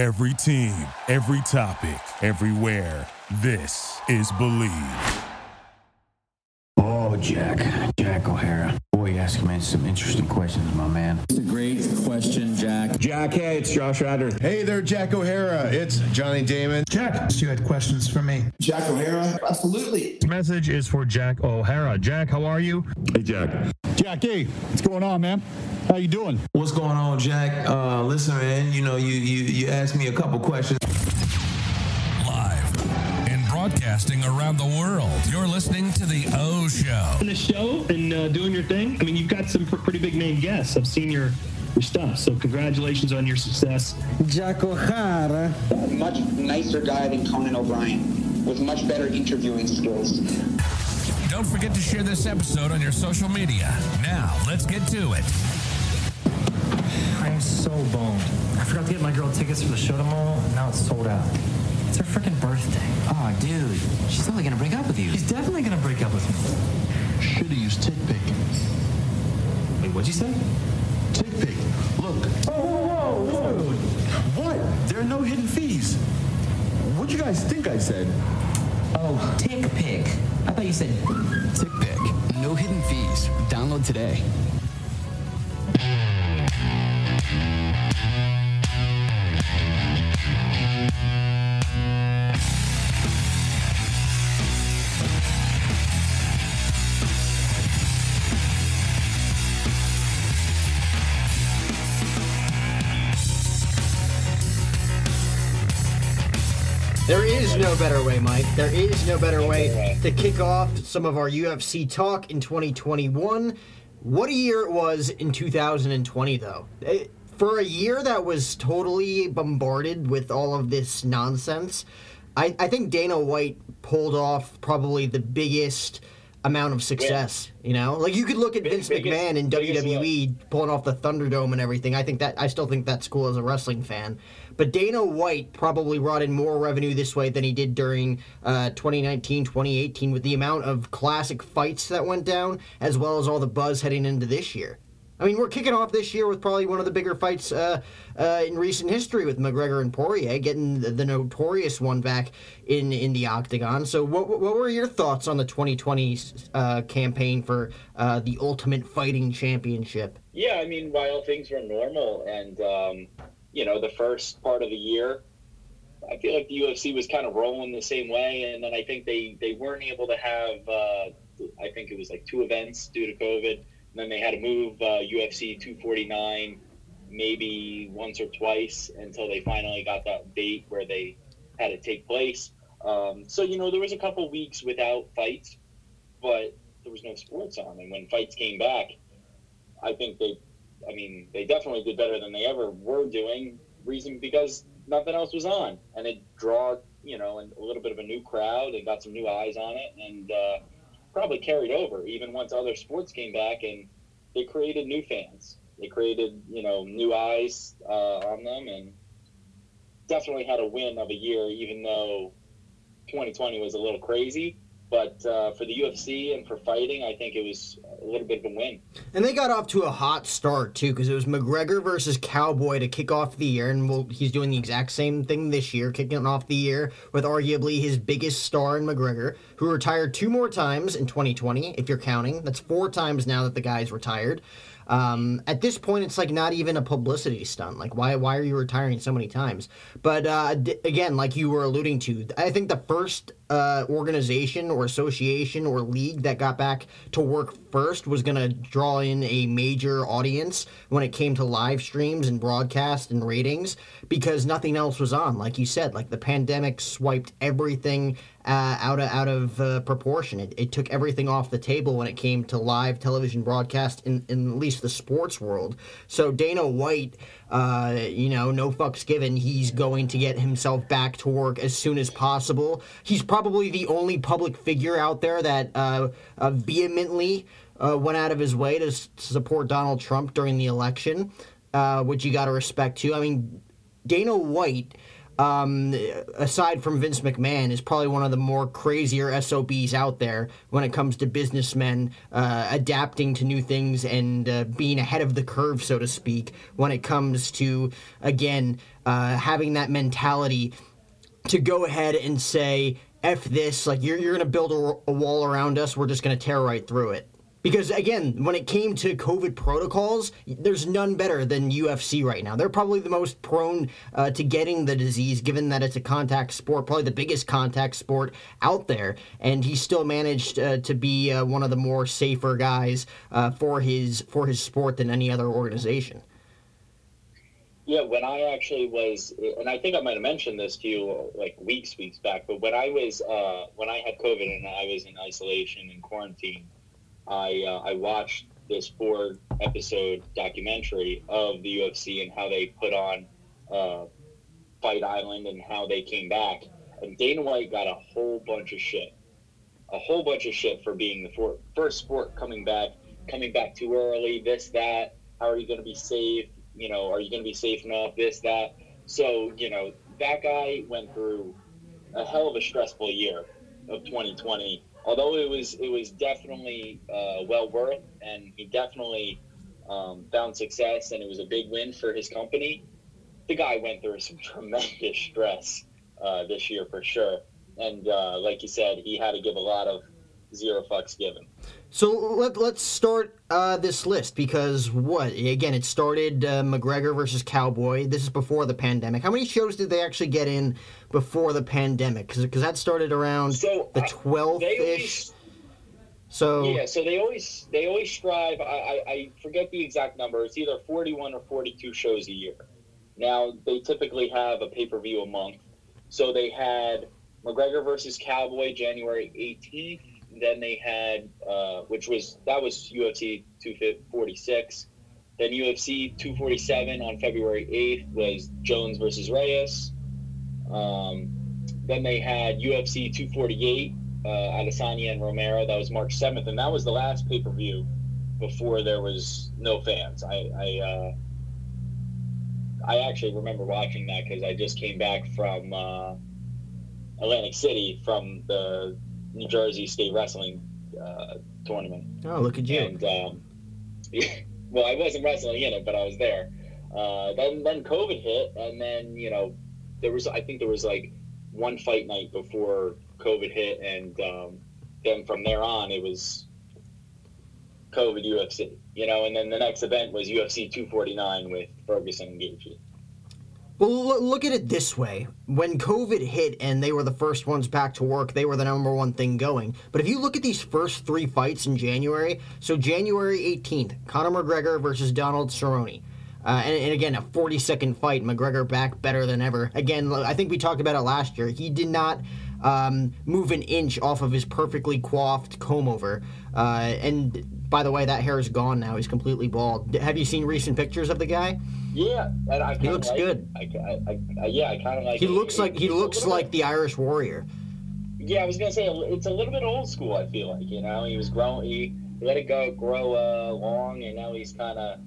Every team, every topic, everywhere. This is Believe. Oh, Jack. Jack O'Hara. Boy, you asking me some interesting questions, my man. It's a great question, Jack. Jack, hey, it's Josh Ryder. Hey there, Jack O'Hara. It's Johnny Damon. Jack, you had questions for me. Jack O'Hara? Absolutely. This message is for Jack O'Hara. Jack, how are you? Hey, Jack. Jack, hey, what's going on, man? How you doing? What's going on, Jack? Uh, listen, man, you know, you, you, you asked me a couple questions. Live and broadcasting around the world. You're listening to The O Show. In the show and uh, doing your thing. I mean, you've got some pr- pretty big name guests. I've seen your your stuff. So congratulations on your success. Jack O'Hara. Much nicer guy than Conan O'Brien, with much better interviewing skills. Don't forget to share this episode on your social media. Now, let's get to it. I'm so boned. I forgot to get my girl tickets for the show tomorrow, and now it's sold out. It's her freaking birthday. Oh, dude. She's totally gonna break up with you. She's definitely gonna break up with me. Should've used TickPick. Wait, what'd you say? TickPick. Look. Oh, whoa, whoa, whoa. What? There are no hidden fees. What'd you guys think I said? Oh, TickPick. I thought you said TickPick. No hidden fees. Download today. There is no better way, Mike. There is no better way to kick off some of our UFC talk in 2021. What a year it was in 2020, though. It- for a year that was totally bombarded with all of this nonsense, I, I think Dana White pulled off probably the biggest amount of success. You know, like you could look at Vince McMahon in WWE pulling off the Thunderdome and everything. I think that I still think that's cool as a wrestling fan. But Dana White probably brought in more revenue this way than he did during uh, 2019, 2018, with the amount of classic fights that went down, as well as all the buzz heading into this year. I mean, we're kicking off this year with probably one of the bigger fights uh, uh, in recent history with McGregor and Poirier, getting the, the notorious one back in, in the octagon. So, what, what were your thoughts on the 2020 uh, campaign for uh, the Ultimate Fighting Championship? Yeah, I mean, while things were normal and, um, you know, the first part of the year, I feel like the UFC was kind of rolling the same way. And then I think they, they weren't able to have, uh, I think it was like two events due to COVID. And then they had to move uh, UFC 249 maybe once or twice until they finally got that date where they had it take place. Um, so, you know, there was a couple weeks without fights, but there was no sports on. And when fights came back, I think they, I mean, they definitely did better than they ever were doing. Reason because nothing else was on, and it draw, you know, a little bit of a new crowd and got some new eyes on it, and uh, probably carried over even once other sports came back, and they created new fans. They created, you know, new eyes uh, on them, and definitely had a win of a year, even though 2020 was a little crazy. But uh, for the UFC and for fighting, I think it was a little bit of a win. And they got off to a hot start too, because it was McGregor versus Cowboy to kick off the year, and we'll, he's doing the exact same thing this year, kicking off the year with arguably his biggest star in McGregor, who retired two more times in 2020, if you're counting. That's four times now that the guy's retired. Um, at this point, it's like not even a publicity stunt. Like, why why are you retiring so many times? But uh, d- again, like you were alluding to, I think the first uh, organization or association or league that got back to work first was going to draw in a major audience when it came to live streams and broadcast and ratings because nothing else was on. Like you said, like the pandemic swiped everything uh, out of out of uh, proportion. It, it took everything off the table when it came to live television broadcast in, in at least the sports world. So Dana White, uh, you know, no fucks given. He's going to get himself back to work as soon as possible. He's probably the only public figure out there that uh, uh, vehemently uh, went out of his way to, s- support Donald Trump during the election, which you got to respect too. I mean, Dana White um, aside from Vince McMahon, is probably one of the more crazier SOBs out there when it comes to businessmen uh, adapting to new things and uh, being ahead of the curve, so to speak, when it comes to, again, uh, having that mentality to go ahead and say, F this, like you're, you're going to build a, a wall around us, we're just going to tear right through it. Because again, when it came to COVID protocols, there's none better than UFC right now. They're probably the most prone uh, to getting the disease, given that it's a contact sport, probably the biggest contact sport out there. And he still managed uh, to be uh, one of the more safer guys uh, for his for his sport than any other organization. Yeah, when I actually was, and I think I might have mentioned this to you like weeks, weeks back, but when I was, uh, when I had COVID and I was in isolation and quarantine, I uh, I watched this four episode documentary of the UFC and how they put on uh, Fight Island and how they came back. And Dana White got a whole bunch of shit, a whole bunch of shit for being the for, first sport coming back, coming back too early, this that. How are you going to be safe? You know, are you going to be safe enough? This that. So you know that guy went through a hell of a stressful year of 2020 although it was it was definitely uh, well worth, and he definitely um, found success, and it was a big win for his company. The guy went through some tremendous stress uh, this year for sure, and uh, like you said, he had to give a lot of zero fucks given. So let, let's start uh, this list because what again? It started uh, McGregor versus Cowboy. This is before the pandemic. How many shows did they actually get in before the pandemic? Because that started around so, the twelfth ish. So yeah, so they always they always strive. I, I, I forget the exact number. It's either forty one or forty two shows a year. Now they typically have a pay per view a month. So they had McGregor versus Cowboy January eighteenth then they had, uh, which was that was UFC 246. Then UFC 247 on February 8th was Jones versus Reyes. Um, then they had UFC 248, uh, Adesanya and Romero. That was March 7th, and that was the last pay per view before there was no fans. I I, uh, I actually remember watching that because I just came back from uh, Atlantic City from the New Jersey State Wrestling uh, tournament. Oh, look at you! And um, well, I wasn't wrestling in it, but I was there. Uh, then then COVID hit, and then you know there was I think there was like one fight night before COVID hit, and um, then from there on it was COVID UFC, you know, and then the next event was UFC 249 with Ferguson and Gaethje. Well, look at it this way. When COVID hit and they were the first ones back to work, they were the number one thing going. But if you look at these first three fights in January, so January 18th, Conor McGregor versus Donald Cerrone. Uh, and, and, again, a 40 second fight. McGregor back better than ever. Again, I think we talked about it last year. He did not um, move an inch off of his perfectly coiffed comb over. Uh, and by the way, that hair is gone now. He's completely bald. Have you seen recent pictures of the guy? Yeah, and I he looks like good. I, I, I, yeah, I kind of like. He it. looks like he looks like bit, the Irish warrior. Yeah, I was gonna say it's a little bit old school. I feel like you know he was growing, he let it go grow uh, long, and now he's kind of.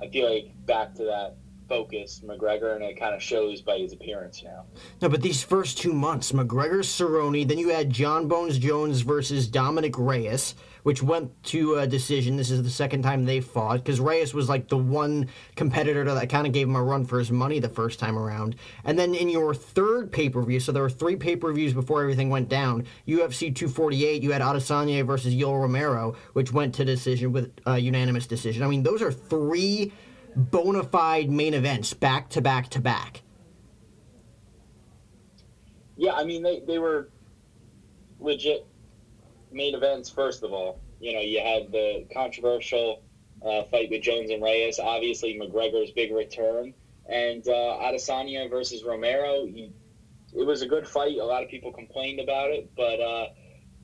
I feel like back to that focus McGregor, and it kind of shows by his appearance now. No, but these first two months, McGregor, Cerrone, then you had John Bones Jones versus Dominick Reyes which went to a decision. This is the second time they fought because Reyes was like the one competitor that kind of gave him a run for his money the first time around. And then in your third pay per view, so there were three pay per views before everything went down. UFC 248, you had Adesanya versus Yoel Romero, which went to decision with a unanimous decision. I mean, those are three bona fide main events back to back to back. Yeah, I mean they, they were legit main events, first of all. You know, you had the controversial uh, fight with Jones and Reyes, obviously McGregor's big return, and uh, Adesanya versus Romero. He, it was a good fight. A lot of people complained about it, but uh,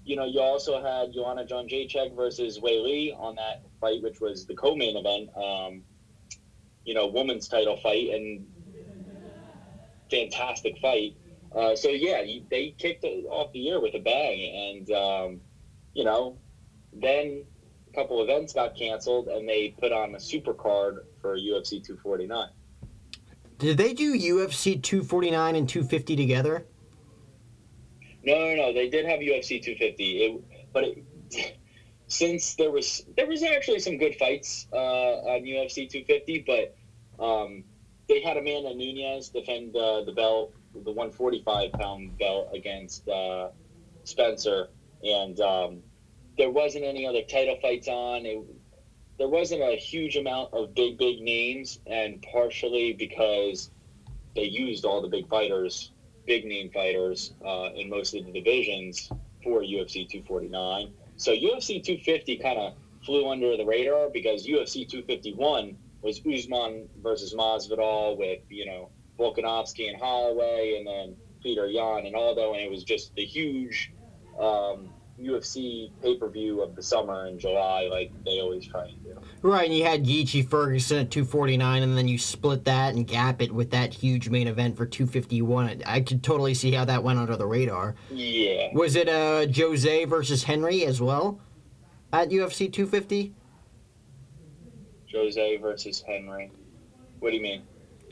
you know, you also had Joanna Jędrzejczyk versus Weili on that fight, which was the co-main event. Um, you know, women's title fight and fantastic fight. Uh, so yeah, they kicked off the year with a bang, and um, you know, then a couple events got canceled and they put on a super card for UFC 249. Did they do UFC 249 and 250 together? No, no, no. They did have UFC 250, it, but it, since there was there was actually some good fights uh, on UFC 250, but um, they had Amanda Nunes defend uh, the belt, the 145 pound belt against uh, Spencer, and um, there wasn't any other title fights on. It, there wasn't a huge amount of big, big names, and partially because they used all the big fighters, big name fighters, uh, in most of the divisions for UFC 249. So UFC 250 kind of flew under the radar because UFC 251 was Usman versus Masvidal with you know Volkanovski and Holloway, and then Petr Yan and Aldo, and it was just the huge um, UFC pay per view of the summer in July, like they always try and do. Right, and you had Gaethje Ferguson at 249, and then you split that and gap it with that huge main event for 251. I could totally see how that went under the radar. Yeah. Was it uh, Jose versus Henry as well at UFC 250? Jose versus Henry. What do you mean?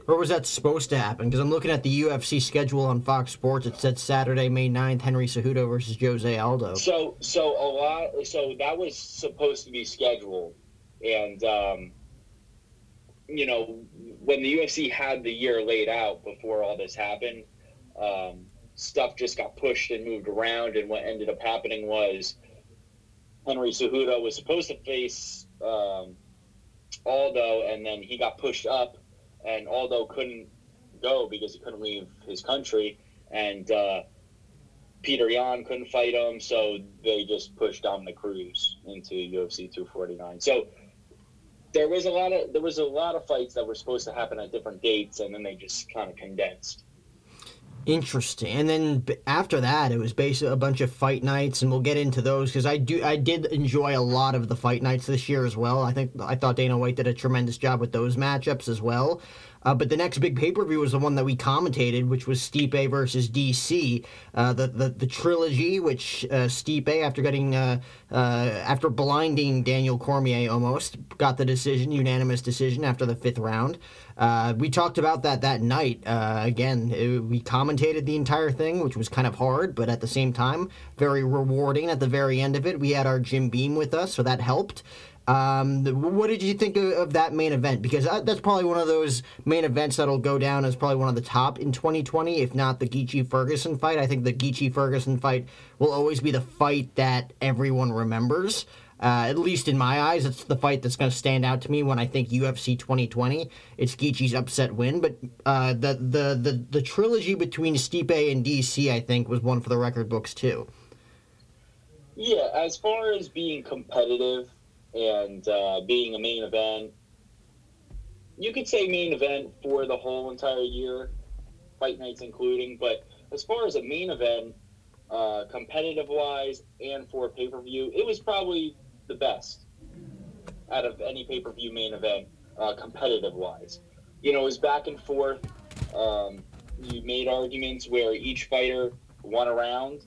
Or was that supposed to happen? Because I'm looking at the UFC schedule on Fox Sports. It said Saturday, May 9th, Henry Cejudo versus Jose Aldo. So, so a lot. So that was supposed to be scheduled, and um, you know, when the UFC had the year laid out before all this happened, um, stuff just got pushed and moved around. And what ended up happening was Henry Cejudo was supposed to face um, Aldo, and then he got pushed up and Aldo couldn't go because he couldn't leave his country, and uh, Petr Yan couldn't fight him, so they just pushed Dominick Cruz into UFC 249. So there was a lot of there was a lot of fights that were supposed to happen at different dates, and then they just kind of condensed. Interesting. And then after that, it was basically a bunch of fight nights, and we'll get into those because I do I did enjoy a lot of the fight nights this year as well. I think I thought Dana White did a tremendous job with those matchups as well. Uh, but the next big pay per view was the one that we commentated, which was Stipe versus DC, uh, the, the the trilogy, which uh, Stipe, after getting uh, uh, after blinding Daniel Cormier almost, got the decision, unanimous decision after the fifth round. Uh, we talked about that that night. again, it, we commentated the entire thing, which was kind of hard, but at the same time, very rewarding. At the very end of it, we had our Jim Beam with us, so that helped. Um, what did you think of, of that main event? Because that, that's probably one of those main events that'll go down as probably one of the top in 2020, if not the Gaethje Ferguson fight. I think the Gaethje Ferguson fight will always be the fight that everyone remembers. Uh, at least in my eyes, it's the fight that's going to stand out to me when I think UFC 2020. It's Gaethje's upset win, but uh, the, the the the trilogy between Stipe and DC, I think, was one for the record books too. Yeah, as far as being competitive, and uh, being a main event. You could say main event for the whole entire year, fight nights including. But as far as a main event, uh, competitive wise and for pay per view, it was probably the best out of any pay per view main event, uh, competitive wise. You know, it was back and forth. Um, you made arguments where each fighter won a round,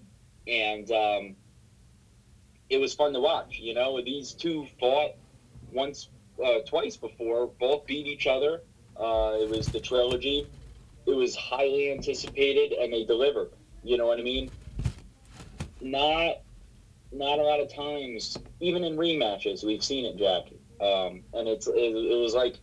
and um, it was fun to watch. You know, these two fought once, uh, twice before, both beat each other. Uh, it was the trilogy. It was highly anticipated, and they delivered. You know what I mean? Not, not a lot of times, even in rematches, we've seen it, Jack. Um, and it's it, it, was like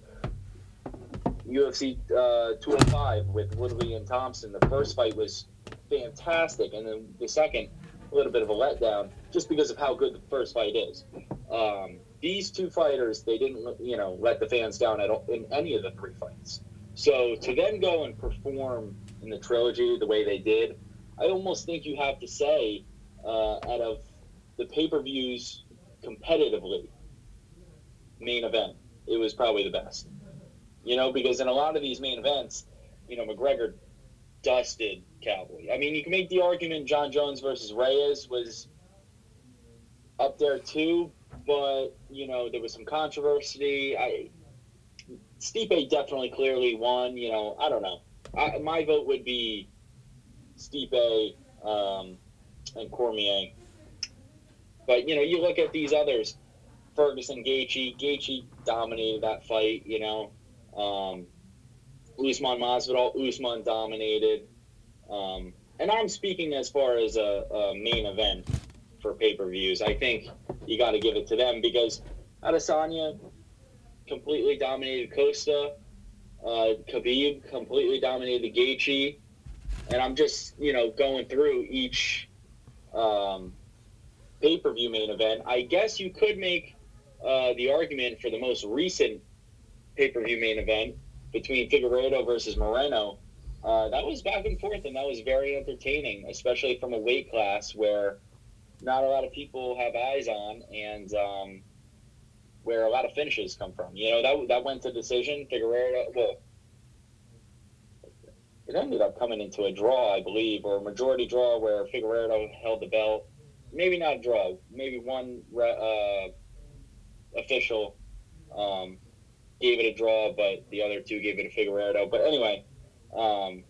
UFC uh, 205 with Woodley and Thompson. The first fight was fantastic, and then the second a little bit of a letdown just because of how good the first fight is. Um, these two fighters, they didn't, you know, let the fans down at all, in any of the three fights. So to then go and perform in the trilogy the way they did, I almost think you have to say, uh, out of the pay per views competitively, main event, it was probably the best. You know, because in a lot of these main events, you know, McGregor dusted Cowboy. I mean, you can make the argument John Jones versus Reyes was up there too, but you know there was some controversy. I Stipe definitely clearly won. You know, I don't know. I, my vote would be Stipe um, and Cormier. But you know, you look at these others, Ferguson, Gaethje. Gaethje dominated that fight. You know, um, Usman Masvidal, Usman dominated. Um, and I'm speaking as far as a, a main event for pay per views. I think you got to give it to them because Adesanya completely dominated Costa. Uh, Khabib completely dominated Gaethje, and I'm just you know going through each um, pay per view main event. I guess you could make uh, the argument for the most recent pay per view main event between Figueiredo versus Moreno. Uh, that was back and forth, and that was very entertaining, especially from a weight class where not a lot of people have eyes on, and um, where a lot of finishes come from. You know, that that went to decision. Figueiredo, well, it ended up coming into a draw, I believe, or a majority draw where Figueiredo held the belt. Maybe not a draw. Maybe one uh, official um, gave it a draw, but the other two gave it a Figueiredo. But anyway, um,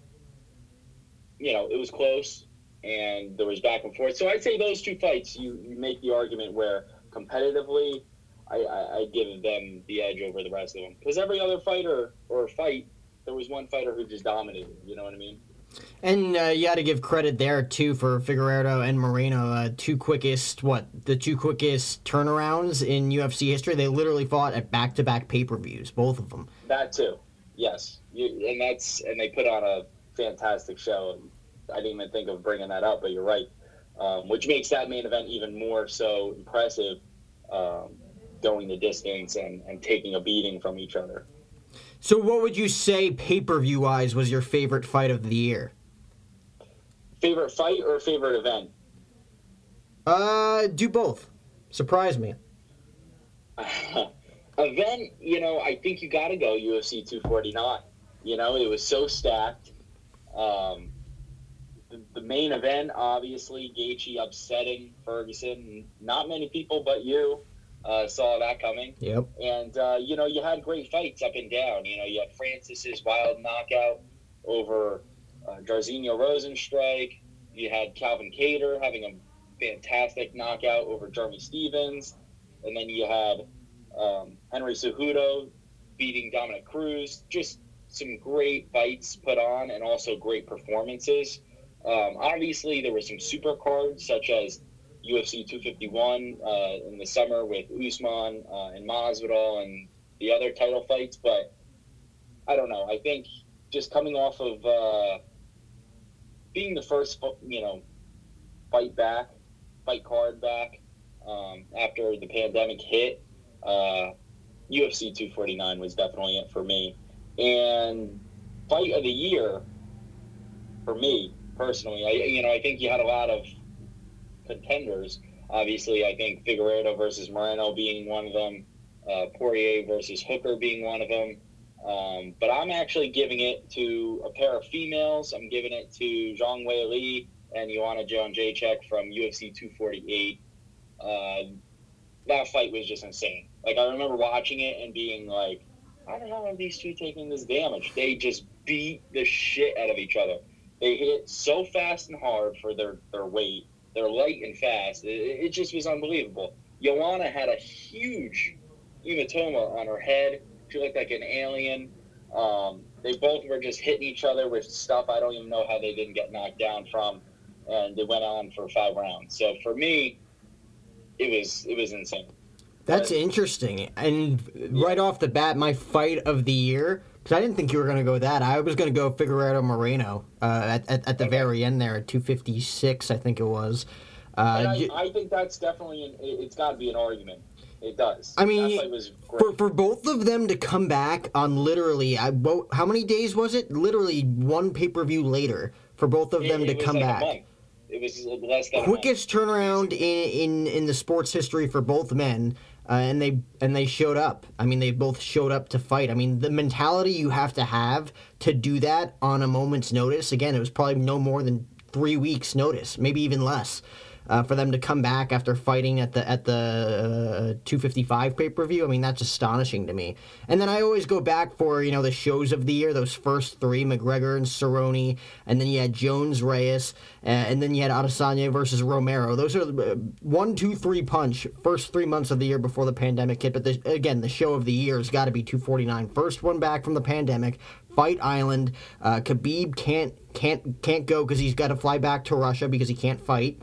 you know, it was close and there was back and forth. So I'd say those two fights, you, you make the argument where competitively, I, I, I give them the edge over the rest of them. Because every other fighter or fight, there was one fighter who just dominated. You know what I mean? And uh, you got to give credit there too for Figueiredo and Moreno, uh, two quickest what the two quickest turnarounds in UFC history. They literally fought at back-to-back pay-per-views, both of them. That too, yes, you, and that's and they put on a fantastic show. I didn't even think of bringing that up, but you're right, um, which makes that main event even more so impressive, um, going the distance and, and taking a beating from each other. So, what would you say pay per view wise was your favorite fight of the year? Favorite fight or favorite event? Uh, do both. Surprise me. event, you know, I think you got to go UFC 249. You know, it was so stacked. Um, the, the main event, obviously, Gaethje upsetting Ferguson. Not many people but you uh, saw that coming. Yep. And uh, you know, you had great fights up and down. You know, you had Francis's wild knockout over uh, Jairzinho Rozenstruik. You had Calvin Kattar having a fantastic knockout over Jeremy Stephens, and then you had um, Henry Cejudo beating Dominick Cruz. Just some great fights put on, and also great performances. Um, obviously, there were some super cards such as UFC 251 uh, in the summer with Usman uh, and Masvidal and the other title fights. But I don't know. I think just coming off of uh, being the first, you know, fight back, fight card back um, after the pandemic hit, UFC uh, 249 was definitely it for me. And fight of the year for me personally, I you know I think you had a lot of contenders. Obviously, I think Figueiredo versus Moreno being one of them, uh, Poirier versus Hooker being one of them. Um, but I'm actually giving it to a pair of females. I'm giving it to Zhang Weili and Joanna Jędrzejczyk from UFC 248. Uh, that fight was just insane. Like I remember watching it and being like, "How the hell are these two taking this damage?" They just beat the shit out of each other. They hit so fast and hard for their their weight they're light and fast. It, it just was unbelievable. Joanna had a huge hematoma on her head. She looked like an alien. Um, they both were just hitting each other with stuff I don't even know how they didn't get knocked down from, and it went on for five rounds. So for me, it was it was insane. That's but, interesting. And right off the bat, my fight of the year because I didn't think you were going to go that. I was going to go Figueroa Moreno uh, at, at, at the okay. very end there at 256, I think it was. Uh, I, I, think that's definitely an, it's got to be an argument. It does. I mean, for, for both of them to come back on literally, I, how many days was it? Literally one pay per view later for both of them it, to come like back. It was less than quickest turnaround in, in in the sports history for both men uh, and they and they showed up. I mean, they both showed up to fight. I mean, the mentality you have to have to do that on a moment's notice. Again, it was probably no more than three weeks' notice, maybe even less uh, for them to come back after fighting at the at the uh, 255 pay per view. I mean, that's astonishing to me. And then I always go back for you know the shows of the year, those first three: McGregor and Cerrone, and then you had Jones Reyes, uh, and then you had Adesanya versus Romero. Those are uh, one, two, three punch first three months of the year before the pandemic hit. But the, again, the show of the year has got to be 249. First one back from the pandemic, Fight Island. Uh, Khabib can't can't can't go because he's got to fly back to Russia because he can't fight.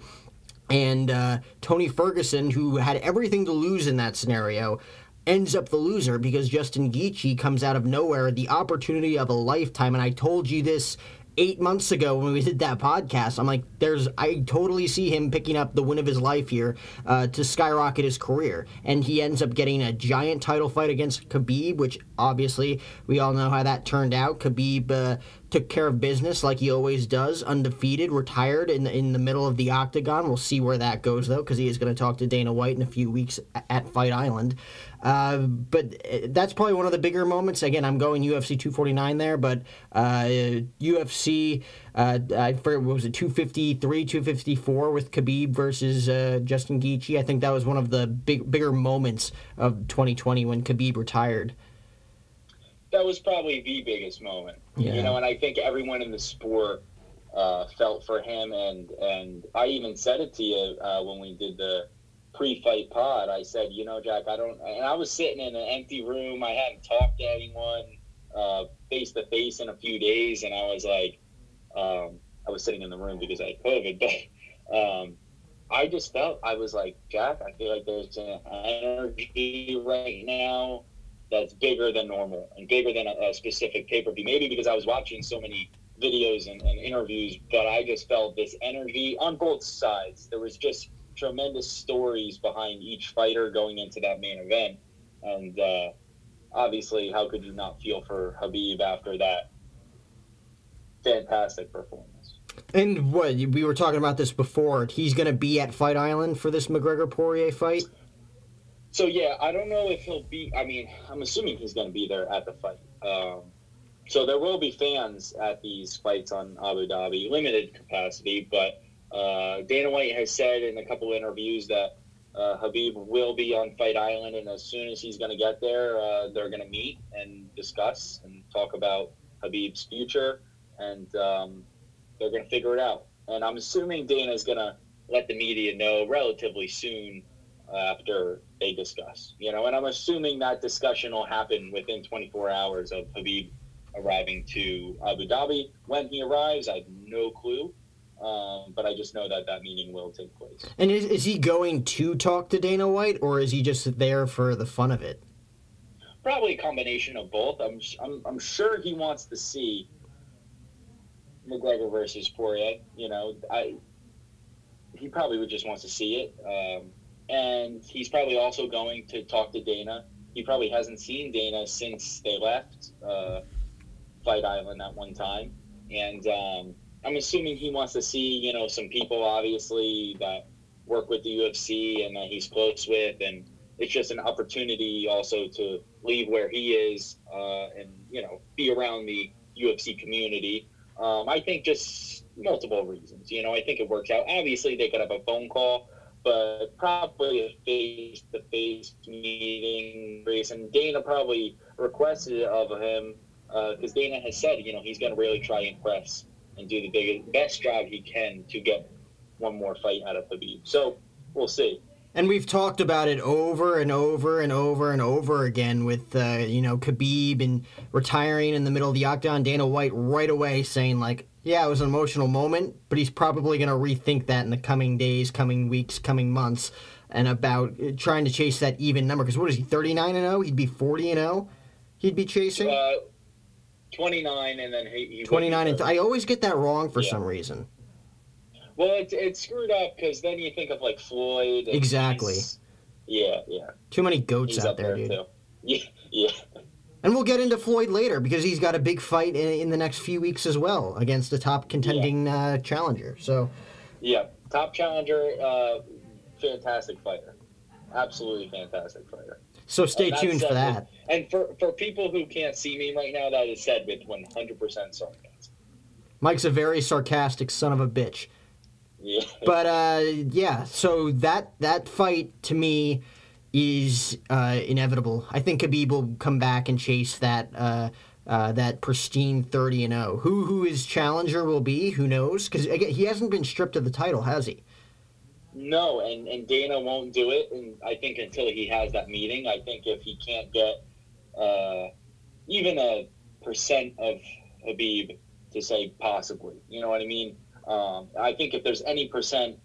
And uh, Tony Ferguson, who had everything to lose in that scenario, ends up the loser because Justin Gaethje comes out of nowhere, the opportunity of a lifetime. And I told you this eight months ago when we did that podcast. I'm like, there's, I totally see him picking up the win of his life here uh, to skyrocket his career, and he ends up getting a giant title fight against Khabib, which obviously we all know how that turned out. Khabib uh, took care of business like he always does, undefeated, retired in the, in the middle of the octagon. We'll see where that goes though, because he is going to talk to Dana White in a few weeks at Fight Island. Uh, but uh, that's probably one of the bigger moments. Again, I'm going UFC 249 there, but uh, UFC, uh, I forget, what was it, 253, 254 with Khabib versus uh, Justin Gaethje. I think that was one of the big, bigger moments of 2020 when Khabib retired. That was probably the biggest moment, yeah. you know, and I think everyone in the sport uh, felt for him, and and I even said it to you when we did the pre-fight pod, I said, you know, Jack, I don't, and I was sitting in an empty room. I hadn't talked to anyone face to face in a few days, and I was like, um, I was sitting in the room because I had COVID, but um, I just felt I was like, Jack, I feel like there's an energy right now that's bigger than normal and bigger than a, a specific pay per view. Maybe because I was watching so many videos and, and interviews, but I just felt this energy on both sides. There was just tremendous stories behind each fighter going into that main event. And uh, obviously, how could you not feel for Habib after that fantastic performance? And what we were talking about this before, he's going to be at Fight Island for this McGregor Poirier fight. So yeah, I don't know if he'll be. I mean, I'm assuming he's going to be there at the fight. Um, so there will be fans at these fights on Abu Dhabi, limited capacity, but uh, Dana White has said in a couple interviews that uh, Khabib will be on Fight Island, and as soon as he's going to get there, uh, they're going to meet and discuss and talk about Habib's future, and um, they're going to figure it out. And I'm assuming Dana is going to let the media know relatively soon after they discuss. You know, and I'm assuming that discussion will happen within 24 hours of Habib arriving to Abu Dhabi. When he arrives, I have no clue. Um, but I just know that that meeting will take place. And is, is he going to talk to Dana White, or is he just there for the fun of it? Probably a combination of both. I'm I'm, I'm sure he wants to see McGregor versus Poirier. You know, I he probably would just wants to see it, um, and he's probably also going to talk to Dana. He probably hasn't seen Dana since they left uh, Fight Island that one time, and. Um, I'm assuming he wants to see, you know, some people obviously that work with the UFC and that he's close with, and it's just an opportunity also to leave where he is uh, and you know be around the UFC community. Um, I think just multiple reasons. You know, I think it works out. Obviously, they could have a phone call, but probably a face-to-face meeting. And Dana probably requested it of him because uh, Dana has said, you know, he's going to really try and impress and do the biggest, best job he can to get one more fight out of Khabib. So we'll see. And we've talked about it over and over and over and over again with uh, you know Khabib and retiring in the middle of the octagon. Dana White right away saying like, "Yeah, it was an emotional moment, but he's probably going to rethink that in the coming days, coming weeks, coming months, and about trying to chase that even number. Because what is he, thirty nine and zero? He'd be forty and zero. He'd be chasing." Uh, 29 and then he, he 29 and th- I always get that wrong for yeah. some reason. Well, it's it's screwed up because then you think of like Floyd. exactly. Yeah, yeah. Too many goats he's out there, there, dude. Too. Yeah, yeah. And we'll get into Floyd later because he's got a big fight in, in the next few weeks as well against a top contending yeah. uh, challenger. So. Yeah, top challenger, uh, fantastic fighter, absolutely fantastic fighter. So stay tuned for that. With, and for, for people who can't see me right now, that is said with 100% sarcasm. Mike's a very sarcastic son of a bitch. Yeah. But uh, yeah, so that that fight to me is uh, inevitable. I think Khabib will come back and chase that uh, uh, that pristine thirty and zero. Who who his challenger will be? Who knows? Because he hasn't been stripped of the title, has he? No, and, and Dana won't do it. And I think until he has that meeting, I think if he can't get uh, even a percent of Habib to say possibly. You know what I mean? Um, I think if there's any percent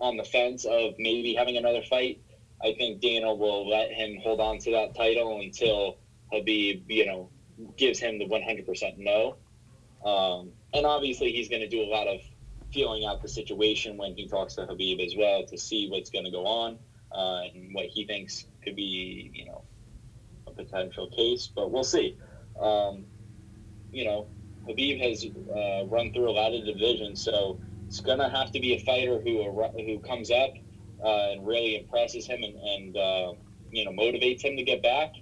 on the fence of maybe having another fight, I think Dana will let him hold on to that title until Habib, you know, gives him the 100% no. Um, and obviously, he's going to do a lot of feeling out the situation when he talks to Habib as well to see what's going to go on uh, and what he thinks could be, you know, a potential case. But we'll see. Um, you know, Habib has uh, run through a lot of divisions, so it's going to have to be a fighter who who comes up uh, and really impresses him and, and uh, you know motivates him to get back.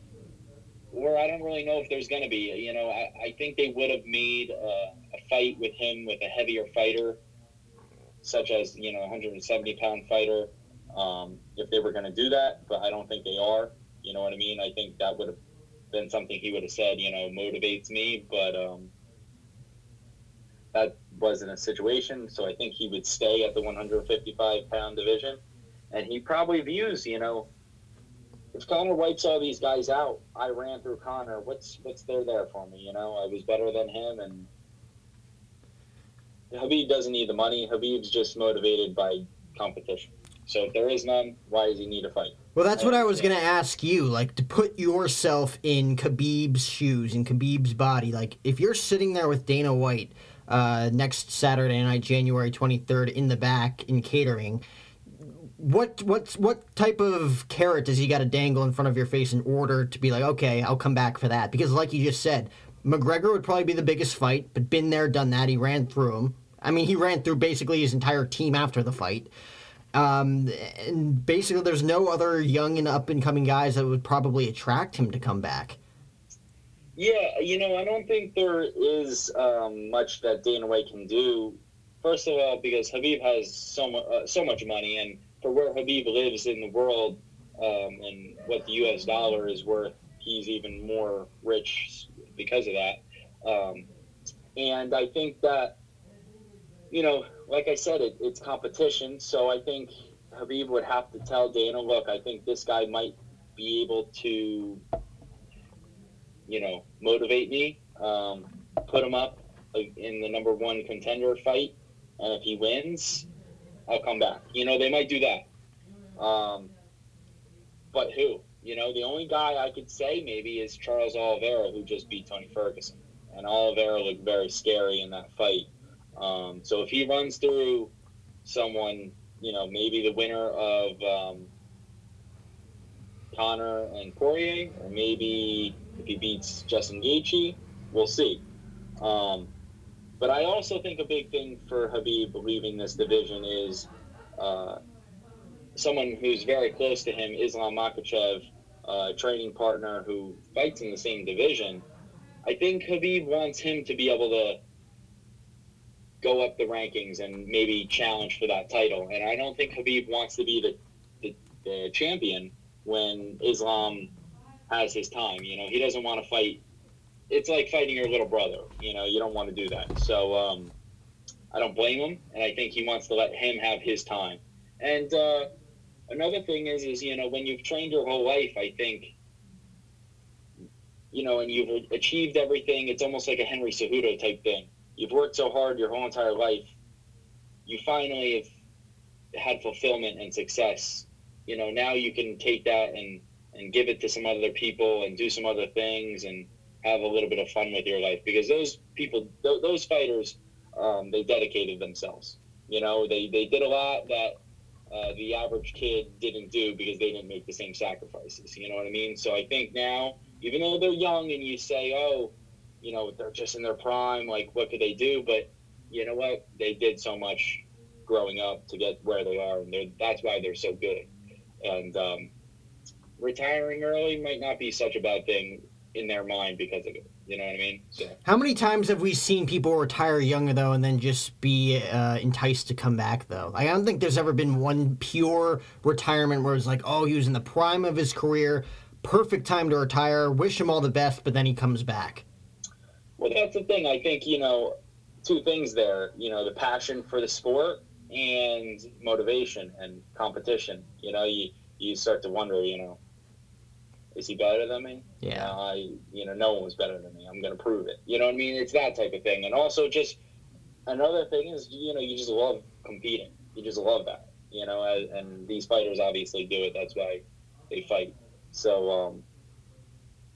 Or I don't really know if there's going to be. You know, I, I think they would have made uh, a fight with him with a heavier fighter, such as you know 170 pound fighter, um, if they were going to do that. But I don't think they are. You know what I mean? I think that would have been something he would have said. You know, motivates me, but. Um, that wasn't a situation. So I think he would stay at the 155 pound division. And he probably views, you know, if Conor wipes all these guys out, I ran through Conor. What's what's there there for me? You know, I was better than him, and Habib doesn't need the money. Habib's just motivated by competition. So if there is none, why does he need a fight? Well, that's what I was going to ask you. Like, to put yourself in Khabib's shoes, in Khabib's body. Like, if you're sitting there with Dana White uh, next Saturday night, January 23rd, in the back in catering, what what what type of carrot does he got to dangle in front of your face in order to be like, okay, I'll come back for that? Because, like you just said, McGregor would probably be the biggest fight, but been there, done that. He ran through him. I mean, he ran through basically his entire team after the fight. Um, and basically, there's no other young and up and coming guys that would probably attract him to come back. Yeah, you know, I don't think there is um, much that Dana White can do. First of all, because Habib has so much, uh, so much money, and for where Habib lives in the world, um, and what the U.S. dollar is worth, he's even more rich because of that. Um, and I think that, you know, like I said, it, it's competition. So I think Habib would have to tell Dana, look, I think this guy might be able to, you know, motivate me, um, put him up in the number one contender fight. And if he wins, I'll come back. You know, they might do that. Um, but who? You know, the only guy I could say maybe is Charles Oliveira, who just beat Tony Ferguson. And Oliveira looked very scary in that fight. Um, so if he runs through someone, you know, maybe the winner of um, Conor and Poirier, or maybe if he beats Justin Gaethje, we'll see. Um, but I also think a big thing for Habib leaving this division is uh, someone who's very close to him, Islam Makhachev, uh, training partner who fights in the same division. I think Habib wants him to be able to go up the rankings and maybe challenge for that title. And I don't think Habib wants to be the, the, the champion when Islam has his time. You know, he doesn't want to fight. It's like fighting your little brother. You know, you don't want to do that. So um, I don't blame him, and I think he wants to let him have his time. And uh, another thing is, is you know, when you've trained your whole life, I think, you know, and you've achieved everything. It's almost like a Henry Cejudo type thing you've worked so hard your whole entire life, you finally have had fulfillment and success. You know, now you can take that and and give it to some other people and do some other things and have a little bit of fun with your life because those people, th- those fighters, um, they dedicated themselves. You know, they they did a lot that uh, the average kid didn't do because they didn't make the same sacrifices. You know what I mean? So I think now, even though they're young and you say, oh, you know, they're just in their prime. Like, what could they do? But you know what? They did so much growing up to get where they are, and that's why they're so good. And um, retiring early might not be such a bad thing in their mind because of it. You know what I mean? So. How many times have we seen people retire younger though, and then just be uh, enticed to come back though? I don't think there's ever been one pure retirement where it's like, oh, he was in the prime of his career, perfect time to retire. Wish him all the best, but then he comes back. Well, that's the thing. I think, you know, two things there. You know, the passion for the sport and motivation and competition. You know, you, you start to wonder, you know, Is he better than me? Yeah. Uh, I, you know, no one was better than me. I'm going to prove it. You know what I mean? It's that type of thing. And also, just another thing is, you know, you just love competing. You just love that. You know, and, and these fighters obviously do it. That's why they fight. So um,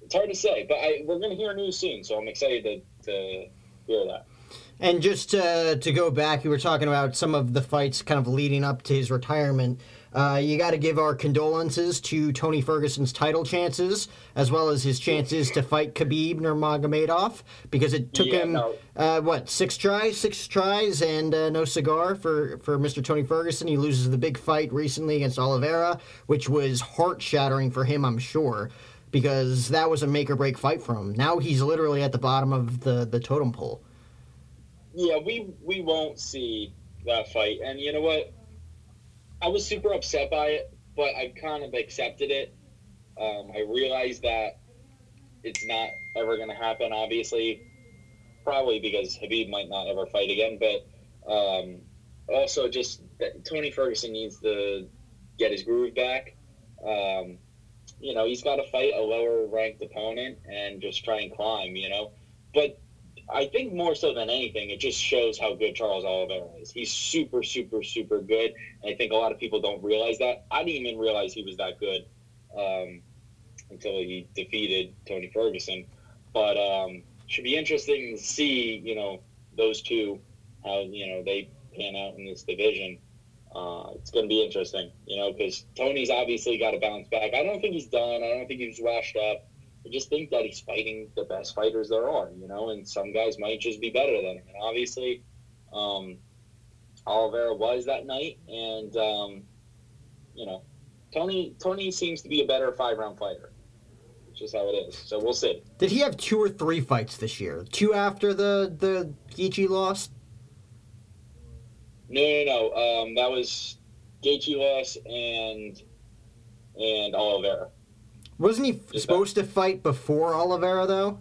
it's hard to say, but I, we're going to hear news soon. So I'm excited to, to hear that. And just uh, to go back, you were talking about some of the fights kind of leading up to his retirement. Uh, you got to give our condolences to Tony Ferguson's title chances, as well as his chances to fight Khabib Nurmagomedov, because it took Yeah, him no. uh, what six tries, six tries, and uh, no cigar for for Mr. Tony Ferguson. He loses the big fight recently against Oliveira, which was heart shattering for him, I'm sure, because that was a make or break fight for him. Now he's literally at the bottom of the the totem pole. Yeah, we we won't see that fight. And you know what? I was super upset by it, but I kind of accepted it. Um, I realized that it's not ever going to happen. Obviously, probably because Habib might not ever fight again. But um, also, just that Tony Ferguson needs to get his groove back. Um, you know, he's got to fight a lower ranked opponent and just try and climb. You know, but I think more so than anything, it just shows how good Charles Oliveira is. He's super, super, super good. And I think a lot of people don't realize that. I didn't even realize he was that good um, until he defeated Tony Ferguson. But um, should be interesting to see, you know, those two, how, you know, they pan out in this division. Uh, it's going to be interesting, you know, because Tony's obviously got to bounce back. I don't think he's done. I don't think he's washed up. I just think that he's fighting the best fighters there are, you know, and some guys might just be better than him. And obviously, um, Oliveira was that night, and um, you know, Tony Tony seems to be a better five round fighter. It's just how it is. So we'll see. Did he have two or three fights this year? Two after the the Gaethje loss. No, no, no. Um, that was Gaethje loss and and Oliveira. Wasn't he supposed to fight before Oliveira though?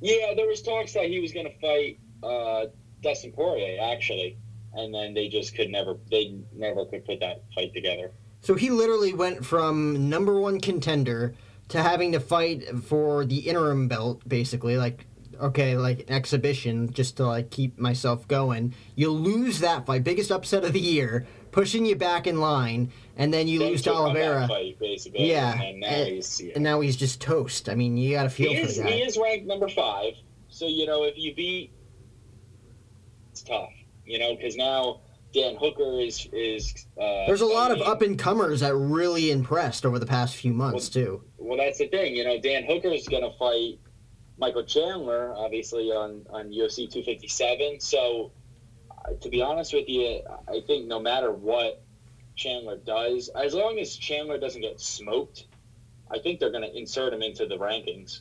Yeah, there was talks that he was going to fight uh, Dustin Poirier actually, and then they just could never they never could put that fight together. So he literally went from number one contender to having to fight for the interim belt, basically, like okay, like an exhibition just to like keep myself going. You lose that fight, biggest upset of the year, pushing you back in line, and then you lose Oliveira. fight, basically, yeah, and now and, he's yeah. and now he's just toast. I mean, you got to feel he for is he is ranked number five. So you know if you beat, it's tough. You know because now Dan Hooker is is. Uh, There's a lot of up and comers that really impressed over the past few months too. Well, that's the thing. You know, Dan Hooker is going to fight Michael Chandler, obviously on on UFC 257. So, to be honest with you, I think no matter what Chandler does, as long as Chandler doesn't get smoked, I think they're going to insert him into the rankings,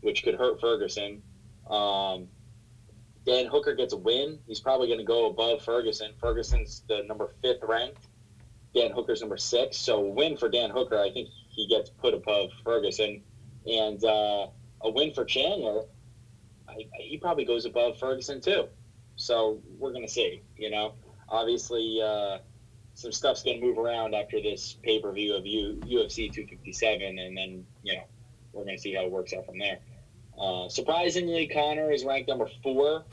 which could hurt Ferguson. Um, Dan Hooker gets a win. He's probably going to go above Ferguson. Ferguson's the number fifth ranked. Dan Hooker's number six. So win for Dan Hooker, I think he gets put above Ferguson, and uh, a win for Chandler, I, he probably goes above Ferguson too. So we're gonna see. You know, obviously uh, some stuff's gonna move around after this pay per view of U, UFC 257, and then you know we're gonna see how it works out from there. Uh, surprisingly, Conor is ranked number four,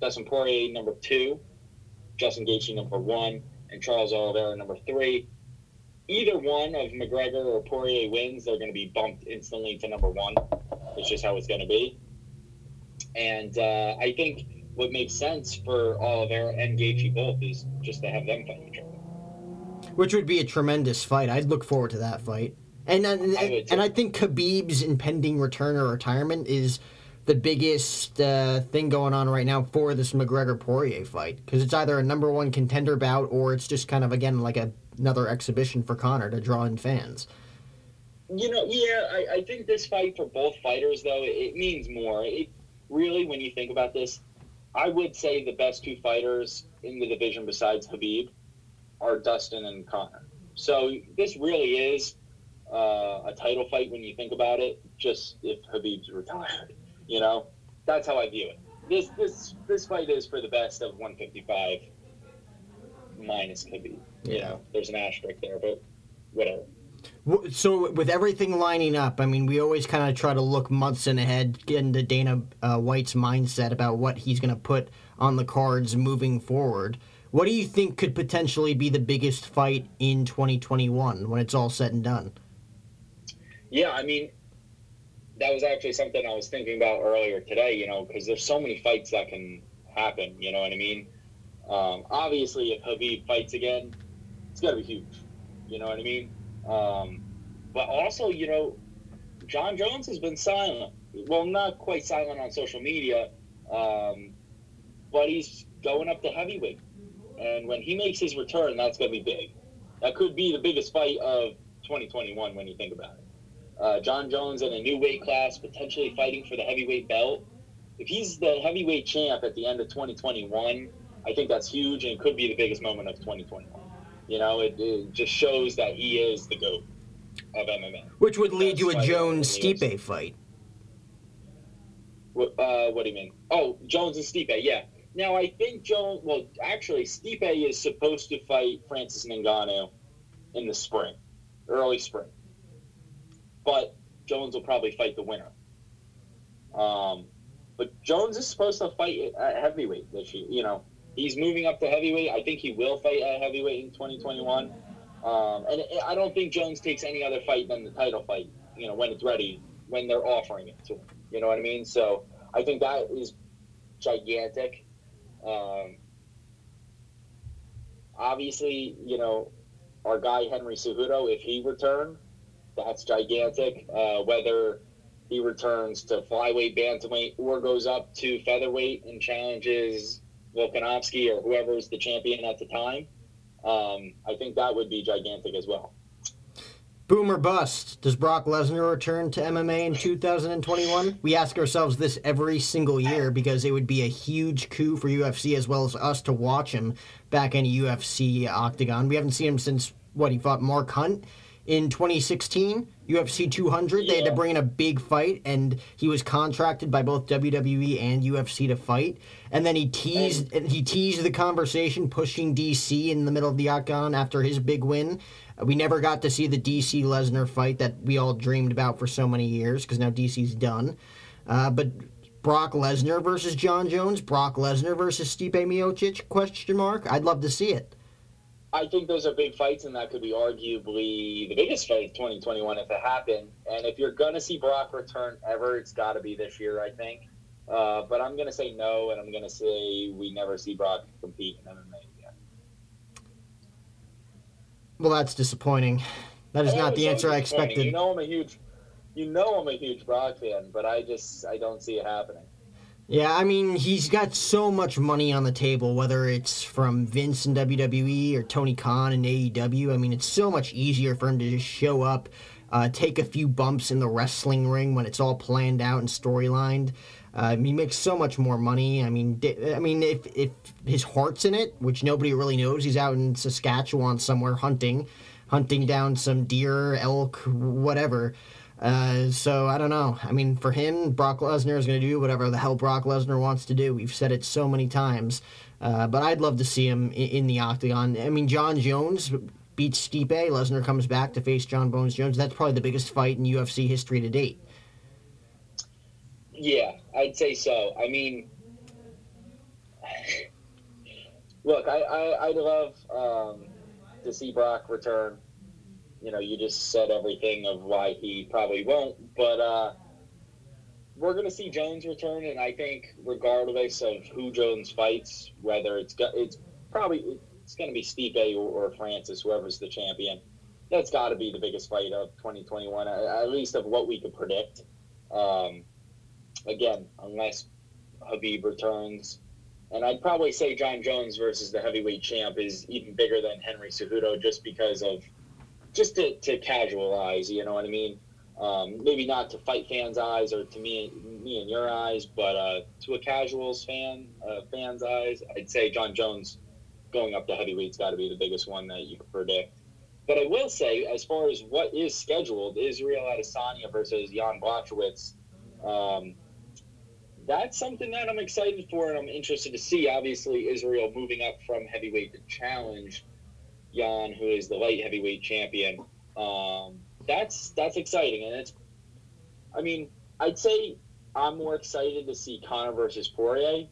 Dustin Poirier number two, Justin Gaethje number one, and Charles Oliveira number three. Either one of McGregor or Poirier wins, they're going to be bumped instantly to number one. It's just how it's going to be. And uh, I think what makes sense for Oliveira and Gaethje both is just to have them fight each other. which would be a tremendous fight. I'd look forward to that fight. And and, and I think Khabib's impending return or retirement is the biggest uh, thing going on right now for this McGregor Poirier fight because it's either a number one contender bout or it's just kind of again like a, another exhibition for Conor to draw in fans. You know, yeah, I, I think this fight for both fighters, though, it, it means more. It really, when you think about this, I would say the best two fighters in the division besides Habib are Dustin and Conor. So this really is uh, a title fight when you think about it. Just if Habib's retired, you know, that's how I view it. This this this fight is for the best of 155 minus Habib. You Yeah. know, there's an asterisk there, but whatever. So with everything lining up, I mean, we always kind of try to look months in ahead, get into Dana uh, White's mindset about what he's going to put on the cards moving forward. What do you think could potentially be the biggest fight in 2021 when it's all said and done? Yeah, I mean, that was actually something I was thinking about earlier today. You know, because there's so many fights that can happen. You know what I mean? Um, obviously, if Khabib fights again, it's got to be huge. You know what I mean? Um, but also, you know, Jon Jones has been silent. Well, not quite silent on social media, um, but he's going up to heavyweight. And when he makes his return, that's going to be big. That could be the biggest fight of 2021 when you think about it. Uh, Jon Jones in a new weight class, potentially fighting for the heavyweight belt. If he's the heavyweight champ at the end of 2021, I think that's huge and could be the biggest moment of 2021. You know, it, it just shows that he is the GOAT of MMA. Which would lead to a Jones Stipe fight. What, uh, what do you mean? Oh, Jones and Stipe, yeah. Now, I think Jones, well, actually, Stipe is supposed to fight Francis Ngannou in the spring, early spring. But Jones will probably fight the winner. Um, but Jones is supposed to fight at heavyweight this year. You know, he's moving up to heavyweight. I think he will fight at heavyweight in 2021. Um, and I don't think Jones takes any other fight than the title fight. You know, when it's ready, when they're offering it to him. You know what I mean? So I think that is gigantic. Um, obviously, you know, our guy Henry Cejudo, if he returned, that's gigantic. Uh, whether he returns to flyweight, bantamweight, or goes up to featherweight and challenges Volkanovski or whoever's the champion at the time, um, I think that would be gigantic as well. Boomer bust. Does Brock Lesnar return to MMA in 2021? We ask ourselves this every single year because it would be a huge coup for UFC as well as us to watch him back in a UFC octagon. We haven't seen him since what he fought Mark Hunt in 2016, UFC 200. Yeah. They had to bring in a big fight, and he was contracted by both WWE and UFC to fight. And then he teased and, he teased the conversation, pushing DC in the middle of the octagon after his big win. We never got to see the DC Lesnar fight that we all dreamed about for so many years because now DC's done. Uh, but Brock Lesnar versus Jon Jones, Brock Lesnar versus Stipe Miocic? Question mark. I'd love to see it. I think those are big fights, and that could be arguably the biggest fight of 2021 if it happened. And if you're going to see Brock return ever, it's got to be this year, I think. Uh, but I'm going to say no, and I'm going to say we never see Brock compete in MMA again. Well, that's disappointing. That is not the answer I expected. You know I'm a huge, you know I'm a huge Brock fan, but I just I don't see it happening. Yeah, I mean, he's got so much money on the table, whether it's from Vince and WWE or Tony Khan and AEW. I mean, it's so much easier for him to just show up, uh, take a few bumps in the wrestling ring when it's all planned out and storylined. Uh, he makes so much more money. I mean, I mean, if if his heart's in it, which nobody really knows, he's out in Saskatchewan somewhere hunting, hunting down some deer, elk, whatever. Uh, so I don't know. I mean, for him, Brock Lesnar is going to do whatever the hell Brock Lesnar wants to do. We've said it so many times. Uh, but I'd love to see him in, in, the octagon. I mean, Jon Jones beats Stipe. Lesnar comes back to face Jon Bones Jones. That's probably the biggest fight in UFC history to date. Yeah, I'd say so. I mean, look, I, I, I'd love um, to see Brock return you know, you just said everything of why he probably won't. But uh, we're going to see Jones return, and I think regardless of who Jones fights, whether it's it's probably it's going to be Stipe or, or Francis, whoever's the champion. That's got to be the biggest fight of 2021, at least of what we could predict. Um, again, unless Habib returns. And I'd probably say Jon Jones versus the heavyweight champ is even bigger than Henry Cejudo just because of just to, to casual eyes, you know what I mean? Um, maybe not to fight fans' eyes or to me, me and your eyes, but uh, to a casuals fan, uh, fans' eyes, I'd say Jon Jones going up to heavyweight's got to be the biggest one that you could predict. But I will say, as far as what is scheduled, Israel Adesanya versus Jan Blachowicz. Um, that's something that I'm excited for and I'm interested to see. Obviously, Israel moving up from heavyweight to challenge Jan, who is the light heavyweight champion. Um, that's that's exciting, and it's. I mean, I'd say I'm more excited to see Conor versus Poirier,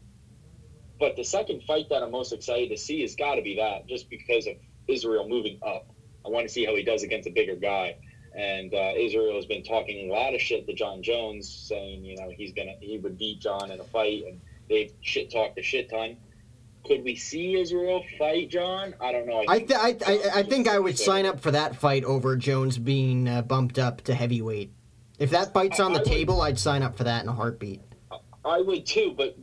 but the second fight that I'm most excited to see has got to be that, just because of Israel moving up. I want to see how he does against a bigger guy. And uh, Israel has been talking a lot of shit to Jon Jones, saying you know he's gonna he would beat Jon in a fight, and they've shit talked a shit ton. Could we see Israel fight Jon? I don't know. I th- I, I, I think I would sign up for that fight over Jones being uh, bumped up to heavyweight. If that fight's on the I- I table, I'd sign up for that in a heartbeat. I would too, but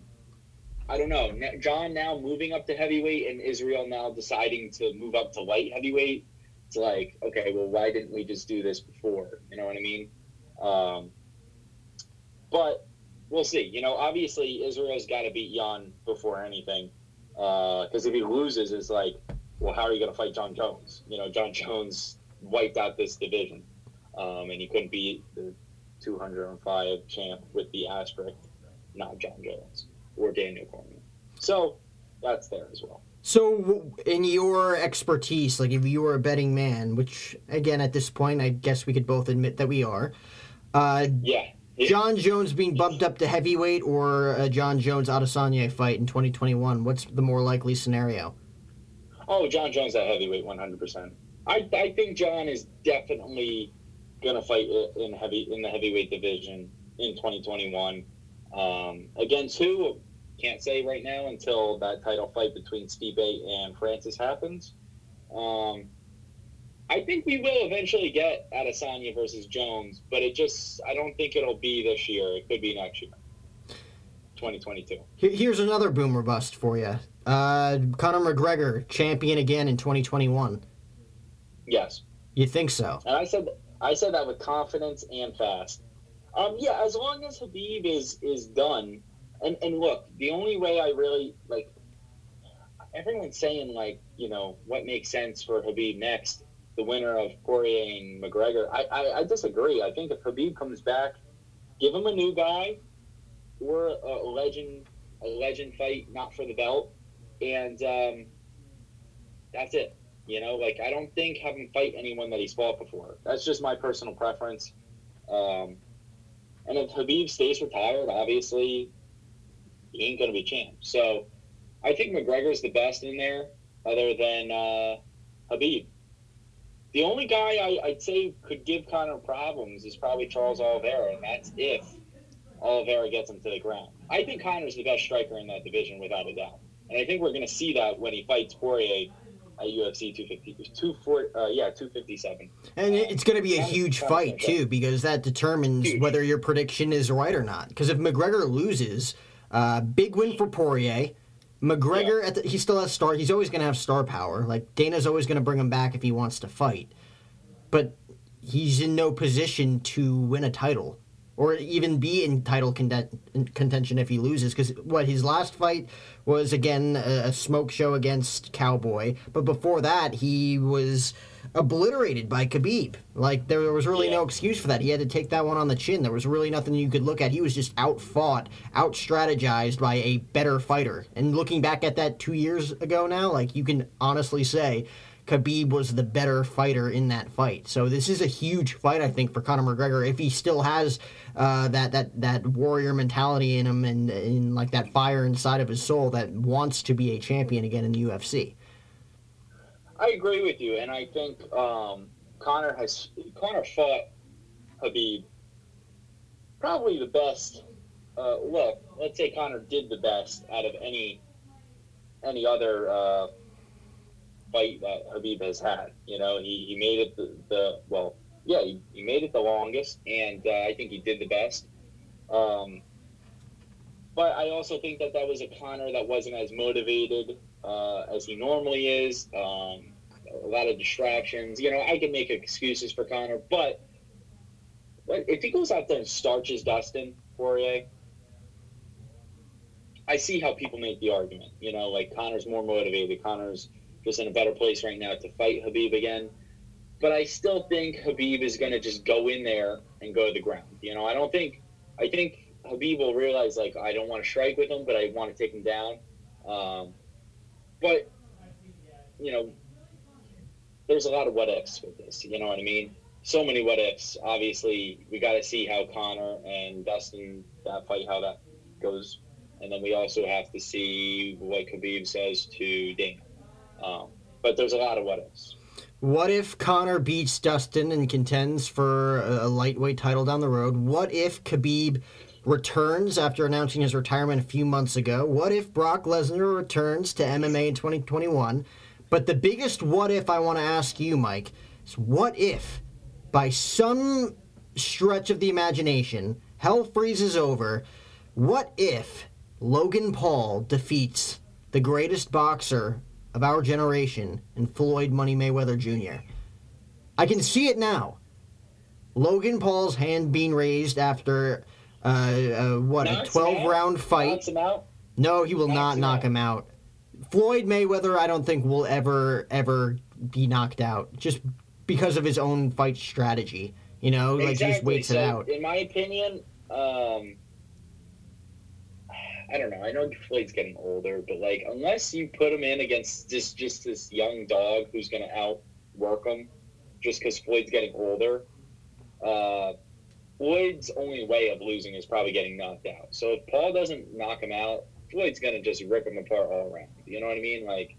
I don't know. Jon now moving up to heavyweight and Israel now deciding to move up to light heavyweight. It's like, okay, well, why didn't we just do this before? You know what I mean? Um, but we'll see. You know, obviously Israel's got to beat Jan before anything, because if he loses, it's like, well, how are you going to fight Jon Jones? You know, Jon Jones wiped out this division, um, and he couldn't beat the 205 champ with the asterisk, not Jon Jones or Daniel Cormier. So that's there as well. So, in your expertise, like if you were a betting man, which again at this point I guess we could both admit that we are, uh, Yeah. Jon Jones being bumped up to heavyweight or a Jon Jones Adesanya fight in 2021, what's the more likely scenario? Oh, Jon Jones at heavyweight, 100%. I, I think Jon is definitely going to fight in heavy in the heavyweight division in 2021. Um, against who? Can't say right now until that title fight between Stipe and Francis happens. Um, I think we will eventually get Adesanya versus Jones, but it just I don't think it'll be this year. It could be next year, 2022. Here's another boomer bust for you. Uh, Conor McGregor, champion again in 2021. Yes. You think so? And I said I said that with confidence and fast. Um, yeah, as long as Habib is is done, and and look, the only way I really like, everyone's saying like, you know, what makes sense for Habib next, the winner of Poirier and McGregor. I I, I disagree. I think if Habib comes back, give him a new guy, or a, legend a legend fight, not for the belt, and um, that's it. You know, like I don't think have him fight anyone that he's fought before. That's just my personal preference. Um, and if Habib stays retired, obviously he ain't gonna be champ. So I think McGregor's the best in there, other than uh, Habib. The only guy I, I'd say could give Conor problems is probably Charles Oliveira, and that's if Oliveira gets him to the ground. I think Conor's the best striker in that division without a doubt, and I think we're going to see that when he fights Poirier at UFC 250, 24, uh, yeah, 257. And it- it's going to be a huge fight too, because that determines whether your prediction is right or not. Because if McGregor loses, uh, big win for Poirier. McGregor, at the, he still has star. He's always going to have star power. Like Dana's always going to bring him back if he wants to fight, but he's in no position to win a title or even be in title conten- contention if he loses. Because what his last fight was again a, a smoke show against Cowboy, but before that he was obliterated by Khabib. Like there was really no excuse for that. He had to take that one on the chin. There was really nothing you could look at. He was just outfought, out strategized by a better fighter. And looking back at that two years ago now, like you can honestly say. Khabib was the better fighter in that fight. So this is a huge fight, I think, for Conor McGregor if he still has uh, that that that warrior mentality in him and, and like that fire inside of his soul that wants to be a champion again in the UFC. I agree with you, and I think um, Conor has Conor fought Habib probably the best. Uh, look, let's say Conor did the best out of any any other uh, fight that Habib has had. You know, he, he made it the, the well, yeah, he, he made it the longest, and uh, I think he did the best. Um, but I also think that that was a Conor that wasn't as motivated uh, as he normally is. Um, a lot of distractions. You know, I can make excuses for Conor, but if he goes out there and starches Dustin Poirier, I see how people make the argument. You know, like Conor's more motivated. Conor's just in a better place right now to fight Habib again. But I still think Habib is going to just go in there and go to the ground. You know, I don't think. I think Habib will realize like I don't want to strike with him, but I want to take him down. Um, but you know, there's a lot of what ifs with this. You know what I mean? so many what ifs. Obviously, we got to see how Conor and Dustin that fight how that goes, and then we also have to see what Khabib says to Dana. Um, but there's a lot of what ifs. What if Conor beats Dustin and contends for a lightweight title down the road? What if Khabib returns after announcing his retirement a few months ago? What if Brock Lesnar returns to MMA in 2021? But the biggest what if I want to ask you, Mike, is what if, by some stretch of the imagination, hell freezes over? What if Logan Paul defeats the greatest boxer of our generation and Floyd Money Mayweather Jr. I can see it now. Logan Paul's hand being raised after uh, uh, what Knocks a twelve round fight. Knocks him out. No, he will Knocks not him knock out. him out. Floyd Mayweather, I don't think will ever ever be knocked out just because of his own fight strategy. You know, like he just waits so, it out. In my opinion, um, I don't know. I know Floyd's getting older, but like, unless you put him in against just just this young dog who's going to outwork him, just because Floyd's getting older, uh, Floyd's only way of losing is probably getting knocked out. So if Paul doesn't knock him out, Floyd's to just rip him apart all around. You know what I mean? Like,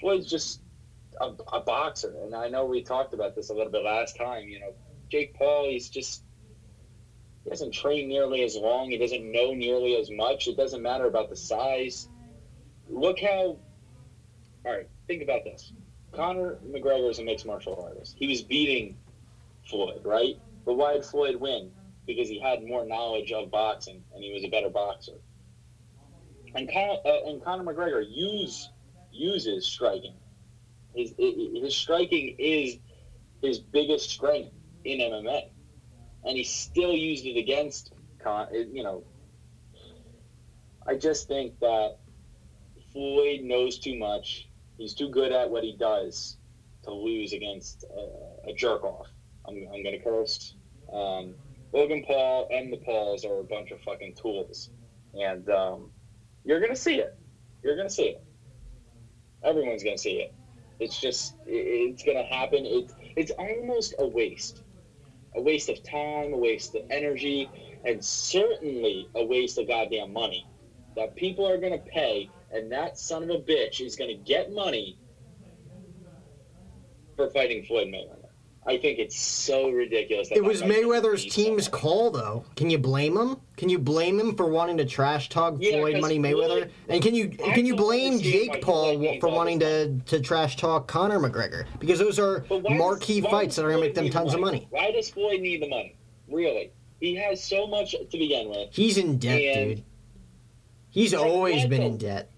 Floyd's just a, a boxer, and I know we talked about this a little bit last time. You know, Jake Paul, he's just he doesn't train nearly as long. He doesn't know nearly as much. It doesn't matter about the size. Look how. All right, think about this. Conor McGregor is a mixed martial artist. He was beating Floyd, right? But why did Floyd win? Because he had more knowledge of boxing and he was a better boxer. And Conor, uh, and Conor McGregor use uses striking. His his striking is his biggest strength in MMA and he still used it against Con. You know, I just think that Floyd knows too much. He's too good at what he does to lose against a, a jerk off. I'm, I'm going to curse. Um, Logan Paul and the Pauls are a bunch of fucking tools, and um, you're to see it. You're to see it. Everyone's to see it. It's just it's to happen. It, it's almost a waste a waste of time, a waste of energy, and certainly a waste of goddamn money that people are to pay, and that son of a bitch is to get money for fighting Floyd Mayweather. I think it's so ridiculous. That It was Mayweather's team's call, though. Can you blame him? Can you blame him for wanting to trash talk Yeah, Floyd Money Mayweather? Floyd- And can you I can you blame Jake Paul for wanting to, to trash talk Conor McGregor? Because those are why does- marquee fights that are going to make them tons of money. Why does Floyd need the money? Really? He has so much to begin with. He's in debt, And- dude. He's always been in debt.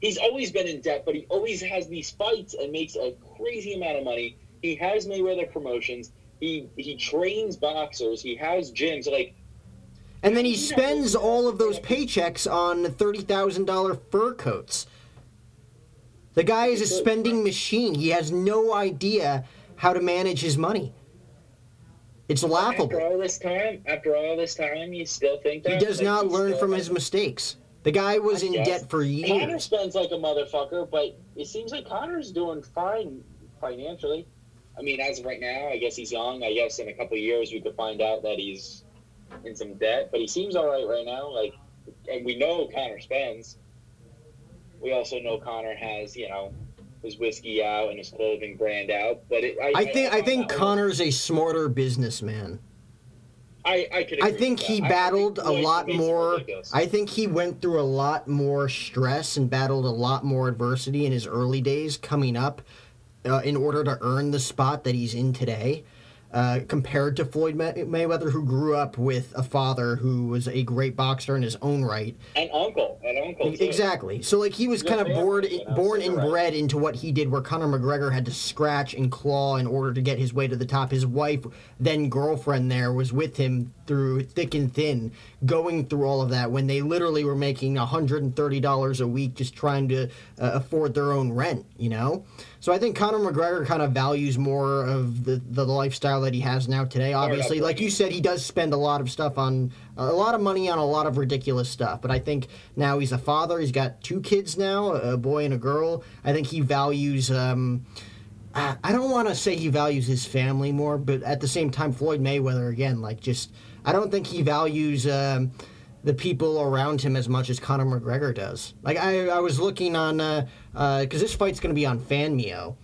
he's always been in debt, but he always has these fights and makes a crazy amount of money. He has Mayweather promotions. He he trains boxers. He has gyms. Like And then he spends all of those paychecks on $30,000 fur coats. The guy is a spending machine. He has no idea how to manage his money. It's laughable. after all this time, after all this time, you still think He does Like, not learn from think- his mistakes. The guy was I in guess. debt for years. Conor spends like a motherfucker, but it seems like Conor's doing fine financially. I mean, as of right now, I guess he's young. I guess in a couple of years we could find out that he's in some debt, but he seems all right right now. Like, and we know Conor spends. We also know Conor has, you know, his whiskey out and his clothing brand out. But it, I, I think I find think Conor's a smarter businessman. I, I could. I think he that. I- I battled think a lot more. ridiculous. I think he went through a lot more stress and battled a lot more adversity in his early days coming up uh, in order to earn the spot that he's in today. Uh, compared to Floyd May- Mayweather, who grew up with a father who was a great boxer in his own right, and uncle, and uncle. too. Exactly. So like he was kind of born born and right. bred into what he did, where Conor McGregor had to scratch and claw in order to get his way to the top. His wife, then girlfriend, there was with him through thick and thin, going through all of that when they literally were making hundred and thirty dollars a week just trying to uh, afford their own rent. You know. So I think Conor McGregor kind of values more of the, the lifestyle that he has now today. Obviously, like you said, he does spend a lot of stuff on a lot of money on a lot of ridiculous stuff. But I think now he's a father. He's got two kids now, a boy and a girl. I think he values um, I don't want to say he values his family more, but at the same time, Floyd Mayweather again, like just I don't think he values um, the people around him as much as Conor McGregor does. Like I, I was looking on because uh, uh this fight's going to be on Fanmio,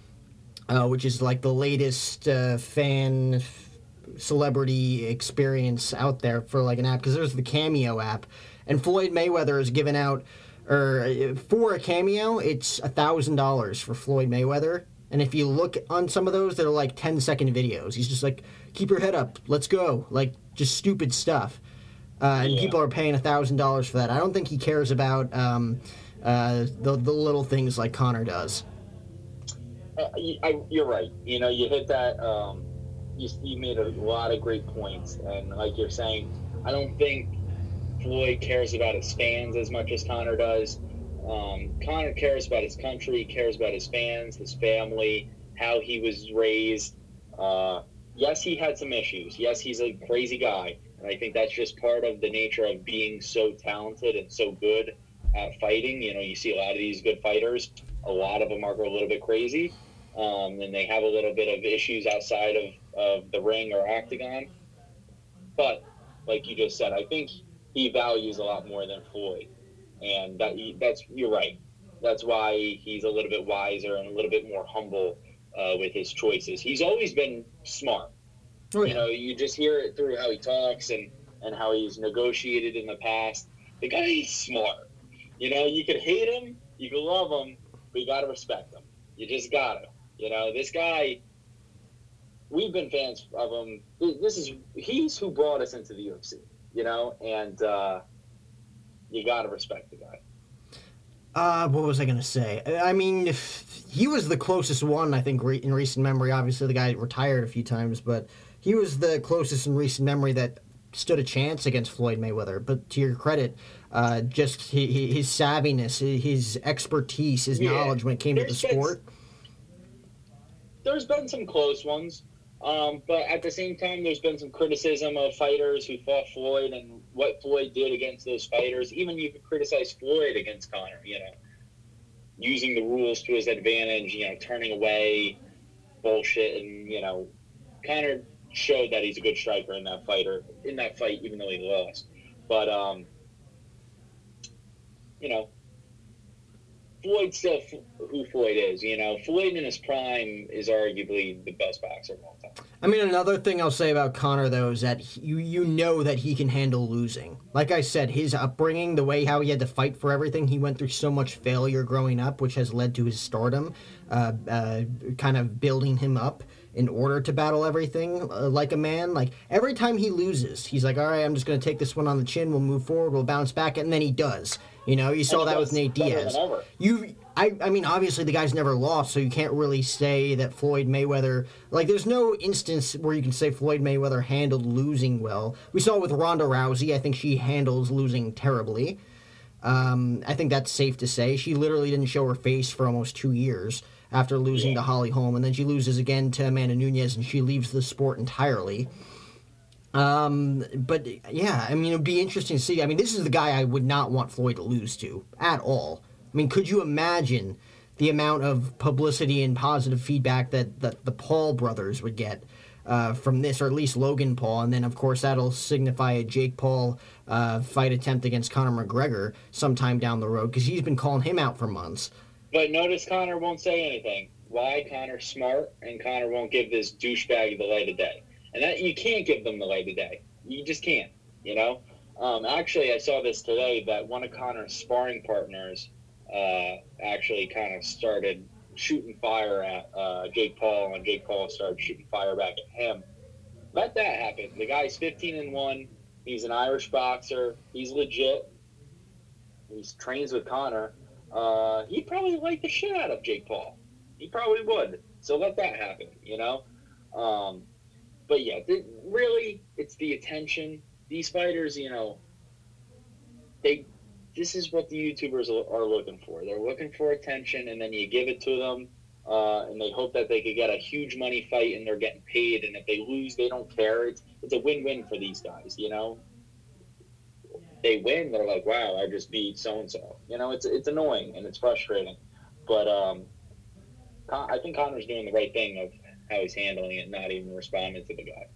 uh, which is like the latest uh, fan f- celebrity experience out there for like an app. Because there's the Cameo app, and Floyd Mayweather is giving out. Or uh, for a cameo, it's a thousand dollars for Floyd Mayweather, and if you look on some of those, they're like 10 second videos. He's just like, keep your head up, let's go. Like, just stupid stuff. Uh, and Yeah. people are paying $1,000 for that. I don't think he cares about um, uh, the, the little things like Conor does. Uh, you- I, you're right. You know, you hit that. Um, you, you made a lot of great points, and like you're saying, I don't think Floyd cares about his fans as much as Conor does. Um, Conor cares about his country, cares about his fans, his family, how he was raised. Uh, yes, he had some issues. Yes, he's a crazy guy, and I think that's just part of the nature of being so talented and so good at fighting. You know, you see a lot of these good fighters. A lot of them are a little bit crazy, um, and they have a little bit of issues outside of, of the ring or octagon. But like you just said, I think he values a lot more than Floyd, and that that's you're right. That's why he's a little bit wiser and a little bit more humble uh, with his choices. He's always been smart. You know, you just hear it through how he talks and and how he's negotiated in the past. The guy is smart. You know, you could hate him, you could love him, but you gotta respect him. You just gotta. You know, this guy. We've been fans of him. This is he's who brought us into the UFC. You know, and uh, you gotta respect the guy. Uh, what was I gonna say? I mean, if he was the closest one, I think, re- in recent memory. Obviously, the guy retired a few times, but he was the closest in recent memory that stood a chance against Floyd Mayweather. But to your credit, uh, just his, his savviness, his expertise, his Yeah. knowledge when it came to the There's been- sport. there's been some close ones, um, but at the same time, there's been some criticism of fighters who fought Floyd and what Floyd did against those fighters. Even you could criticize Floyd against Conor, you know, using the rules to his advantage, you know, turning away bullshit, and you know, Conor showed that he's a good striker in that fighter in that fight, even though he lost. But um, you know, Floyd's still who Floyd is. You know, Floyd in his prime is arguably the best boxer of all time. I mean, another thing I'll say about Conor though is that you you know that he can handle losing. Like I said, his upbringing, the way how he had to fight for everything, he went through so much failure growing up, which has led to his stardom, uh, uh, kind of building him up in order to battle everything uh, like a man. Like every time he loses, he's like, "All right, I'm just going to take this one on the chin. We'll move forward. We'll bounce back," and then he does. You know, you saw that with Nate Diaz. You, I, I mean, obviously the guy's never lost, so you can't really say that Floyd Mayweather. Like, there's no instance where you can say Floyd Mayweather handled losing well. We saw it with Ronda Rousey. I think she handles losing terribly. Um, I think that's safe to say. She literally didn't show her face for almost two years after losing to Holly Holm, and then she loses again to Amanda Nunes, and she leaves the sport entirely. Um, but yeah, I mean, it'd be interesting to see. I mean, this is the guy I would not want Floyd to lose to at all. I mean, could you imagine the amount of publicity and positive feedback that, that the Paul brothers would get uh, from this, or at least Logan Paul? And then, of course, that'll signify a Jake Paul uh, fight attempt against Conor McGregor sometime down the road because he's been calling him out for months. But notice Conor won't say anything. Why? Conor's smart, and Conor won't give this douchebag the light of day. And that you can't give them the light of day. You just can't. You know. Um, actually, I saw this today that one of Conor's sparring partners uh, actually kind of started shooting fire at uh, Jake Paul, and Jake Paul started shooting fire back at him. Let that happen. The guy's 15 and one. He's an Irish boxer. He's legit. He trains with Conor. Uh, he'd probably like the shit out of Jake Paul. He probably would. So let that happen, you know. Um, but yeah, th- really, it's the attention. These fighters, you know, they. This is what the YouTubers are are looking for. They're looking for attention, and then you give it to them, uh, and they hope that they could get a huge money fight, and they're getting paid. And if they lose, they don't care. It's it's a win win for these guys, you know. They win, they're like, "Wow, I just beat so and so." You know, it's it's annoying and it's frustrating, but um, Con- I think Conor's doing the right thing of how he's handling it, not even responding to the guy.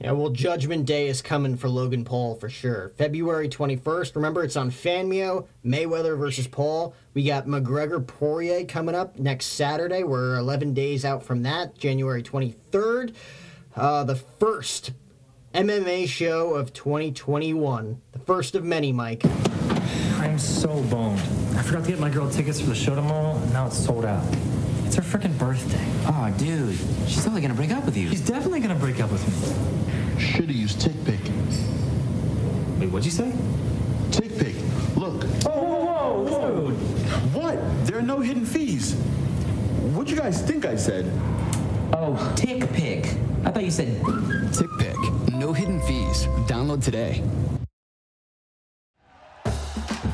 Yeah, well, Judgment Day is coming for Logan Paul for sure. February 21st. Remember, it's on Fanmio, Mayweather versus Paul. We got McGregor Poirier coming up next Saturday. We're 11 days out from that, January 23rd. Uh, the first MMA show of 2021. The first of many, Mike. I'm so boned. I forgot to get my girl tickets for the show tomorrow, and now it's sold out. It's her freaking birthday. Oh, dude. She's totally gonna break up with you. She's definitely gonna break up with me. Should've used TickPick. Wait, what'd you say? TickPick. Look. Oh, whoa, whoa, dude. What? There are no hidden fees. What'd you guys think I said? Oh, tick pick. I thought you said. TickPick. No hidden fees. Download today.